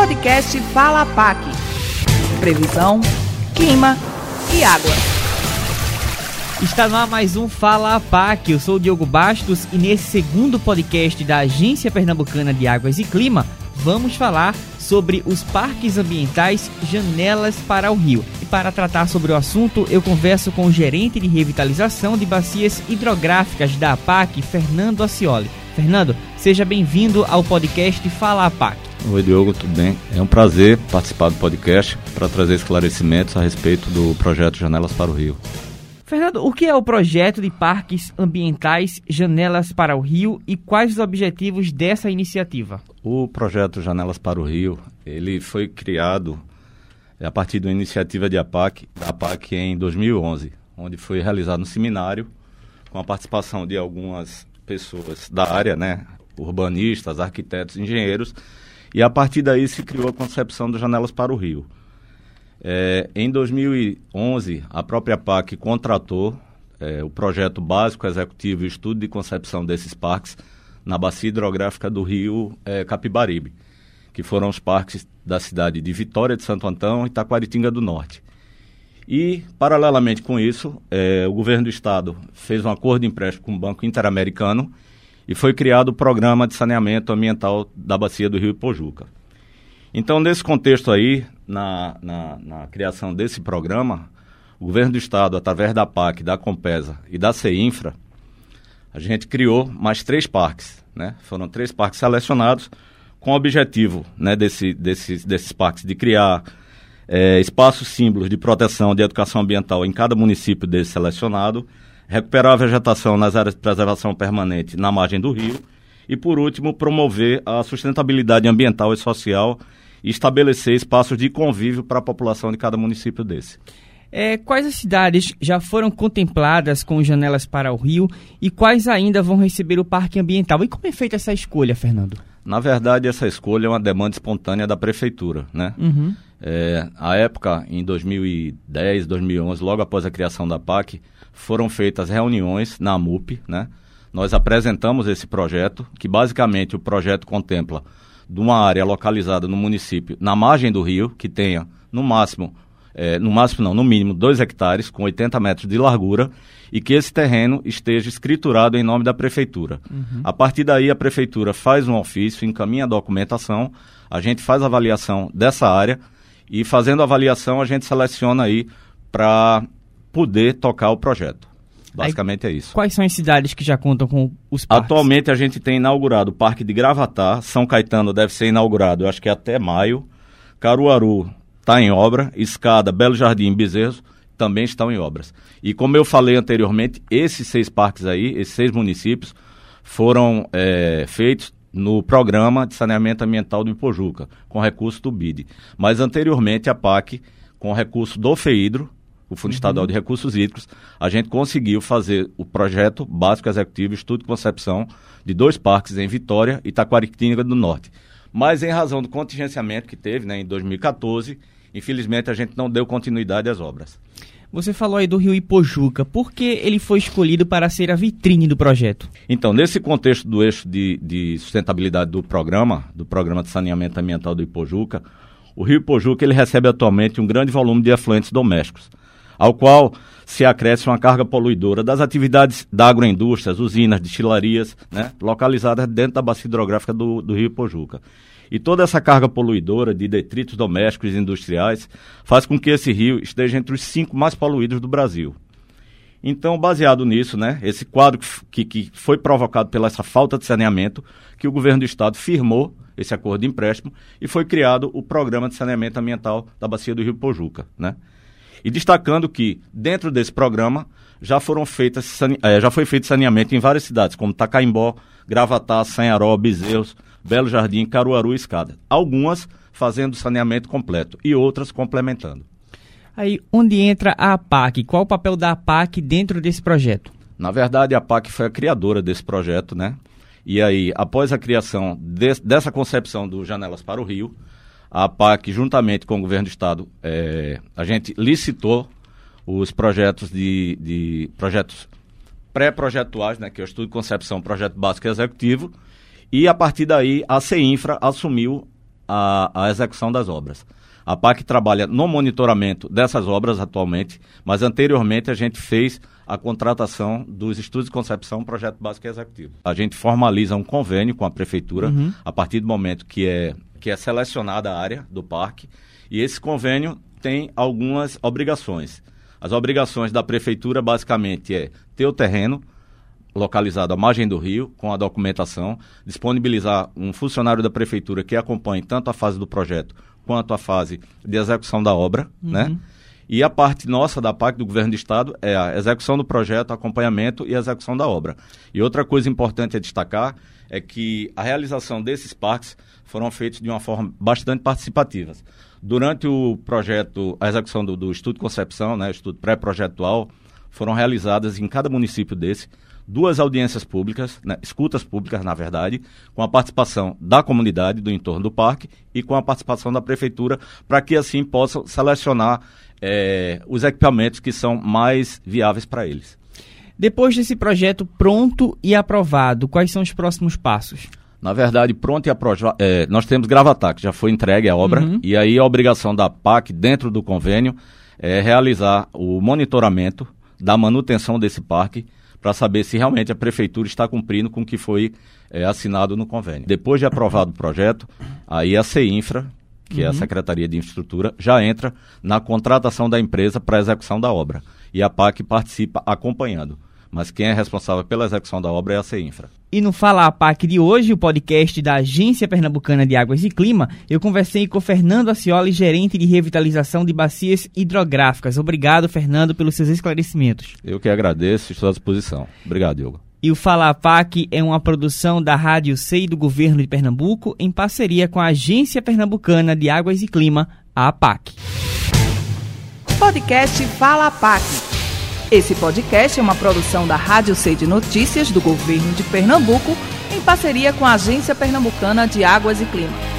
Podcast Fala PAC. Previsão, clima e água. Está no ar mais um Fala PAC. Eu sou o Diogo Bastos e nesse segundo podcast da Agência Pernambucana de Águas e Clima, vamos falar sobre os parques ambientais Janelas para o Rio. E para tratar sobre o assunto, eu converso com o gerente de revitalização de bacias hidrográficas da APAC, Fernando Acioli. Fernando, seja bem-vindo ao podcast Fala APAC. Oi, Diogo, tudo bem? É um prazer participar do podcast para trazer esclarecimentos a respeito do projeto Janelas para o Rio. Fernando, o que é o projeto de parques ambientais Janelas para o Rio e quais os objetivos dessa iniciativa? O projeto Janelas para o Rio, ele foi criado é, a partir de uma iniciativa de APAC, da APAC em 2011, onde foi realizado um seminário com a participação de algumas pessoas da área, né, urbanistas, arquitetos, engenheiros, e a partir daí se criou a concepção do Janelas para o Rio. É, em 2011, a própria PAC contratou é, o projeto básico executivo e estudo de concepção desses parques na bacia hidrográfica do rio é, Capibaribe, que foram os parques da cidade de Vitória de Santo Antão e Taquaritinga do Norte. E, paralelamente com isso, é, o governo do estado fez um acordo de empréstimo com o Banco Interamericano e foi criado o Programa de Saneamento Ambiental da Bacia do Rio Pojuca. Então, nesse contexto aí, na, na, na, criação desse programa, o governo do estado, através da PAC, da Compesa e da CEINFRA, a gente criou mais três parques. Né? Foram três parques selecionados com o objetivo né, desse, desses, desses parques de criar é, espaços símbolos de proteção de educação ambiental em cada município desse selecionado, recuperar a vegetação nas áreas de preservação permanente na margem do rio e, por último, promover a sustentabilidade ambiental e social e estabelecer espaços de convívio para a população de cada município desse. É, quais as cidades já foram contempladas com janelas para o rio e quais ainda vão receber o parque ambiental? E como é feita essa escolha, Fernando? Na verdade, essa escolha é uma demanda espontânea da prefeitura, né? Uhum. É, a época, em 2010, 2011, logo após a criação da PAC, foram feitas reuniões na MUP, né? Nós apresentamos esse projeto, que basicamente o projeto contempla de uma área localizada no município, na margem do rio, que tenha no máximo, é, no máximo não, no mínimo 2 hectares, com 80 metros de largura, e que esse terreno esteja escriturado em nome da prefeitura. Uhum. A partir daí, a prefeitura faz um ofício, encaminha a documentação, a gente faz a avaliação dessa área, e fazendo a avaliação, a gente seleciona aí para poder tocar o projeto. Basicamente Aí, é isso. Quais são as cidades que já contam com os parques? Atualmente a gente tem inaugurado o Parque de Gravatar, São Caetano deve ser inaugurado, eu acho que é até maio. Caruaru está em obra, Escada, Belo Jardim, Bezerro também estão em obras. E como eu falei anteriormente, esses seis parques aí, esses seis municípios, foram é, feitos no programa de saneamento ambiental do Ipojuca, com recurso do BID. Mas anteriormente a PAC, com recurso do FEIDRO, o Fundo uhum. Estadual de Recursos Hídricos, a gente conseguiu fazer o projeto básico executivo, estudo de concepção de dois parques em Vitória e Taquaritinga do Norte. Mas em razão do contingenciamento que teve né, em 2014, infelizmente a gente não deu continuidade às obras. Você falou aí do Rio Ipojuca. Por que ele foi escolhido para ser a vitrine do projeto? Então, nesse contexto do eixo de, de sustentabilidade do programa, do Programa de Saneamento Ambiental do Ipojuca, o Rio Ipojuca ele recebe atualmente um grande volume de afluentes domésticos ao qual se acresce uma carga poluidora das atividades da agroindústria, usinas, destilarias, né, localizadas dentro da bacia hidrográfica do, do Rio Pojuca. E toda essa carga poluidora de detritos domésticos e industriais faz com que esse rio esteja entre os cinco mais poluídos do Brasil. Então, baseado nisso, né, esse quadro que, que foi provocado pela essa falta de saneamento, que o governo do estado firmou esse acordo de empréstimo e foi criado o Programa de Saneamento Ambiental da Bacia do Rio Pojuca, né? E destacando que, dentro desse programa, já foram feitas, é, já foi feito saneamento em várias cidades, como Tacaimbó, Gravatá, Sanharó, Bezerros, Belo Jardim, Caruaru e Escada. Algumas fazendo saneamento completo e outras complementando. Aí, onde entra a APAC? Qual o papel da APAC dentro desse projeto? Na verdade, a APAC foi a criadora desse projeto, né? E aí, após a criação de, dessa concepção do Janelas para o Rio, a PAC, juntamente com o governo do estado, é, a gente licitou os projetos de, de projetos pré-projetuais, né, que é o estudo de concepção, projeto básico e executivo, e a partir daí a CEINFRA assumiu a, a execução das obras. A PAC trabalha no monitoramento dessas obras atualmente, mas anteriormente a gente fez a contratação dos estudos de concepção, projeto básico e executivo. A gente formaliza um convênio com a prefeitura uhum. a partir do momento que é, que é selecionada a área do parque e esse convênio tem algumas obrigações. As obrigações da prefeitura basicamente é ter o terreno, localizado à margem do rio, com a documentação, disponibilizar um funcionário da prefeitura que acompanhe tanto a fase do projeto quanto a fase de execução da obra, uhum. né? E a parte nossa da PAC do governo do estado é a execução do projeto, acompanhamento e execução da obra. E outra coisa importante a destacar é que a realização desses parques foram feitos de uma forma bastante participativa. Durante o projeto, a execução do, do estudo de concepção, né, estudo pré-projetual, foram realizadas em cada município desse duas audiências públicas, né, escutas públicas, na verdade, com a participação da comunidade do entorno do parque e com a participação da prefeitura, para que assim possam selecionar é, os equipamentos que são mais viáveis para eles. Depois desse projeto pronto e aprovado, quais são os próximos passos? Na verdade, pronto e aprovado, é, nós temos Gravatar, que já foi entregue a obra, uhum. e aí a obrigação da PAC, dentro do convênio, é realizar o monitoramento da manutenção desse parque para saber se realmente a prefeitura está cumprindo com o que foi é, assinado no convênio. Depois de aprovado o projeto, aí a CEINFRA, que uhum. é a uhum. Secretaria de Infraestrutura, já entra na contratação da empresa para a execução da obra. E a PAC participa acompanhando mas quem é responsável pela execução da obra é a CEINFRA. E no Fala a PAC de hoje, o podcast da Agência Pernambucana de Águas e Clima, eu conversei com Fernando Acioli, gerente de revitalização de bacias hidrográficas. Obrigado, Fernando, pelos seus esclarecimentos. Eu que agradeço, estou à disposição. Obrigado, Diogo. E o Fala PAC é uma produção da Rádio CEI do Governo de Pernambuco, em parceria com a Agência Pernambucana de Águas e Clima, a APAC. Podcast Fala PAC esse podcast é uma produção da Rádio C de Notícias do Governo de Pernambuco, em parceria com a Agência Pernambucana de Águas e Clima.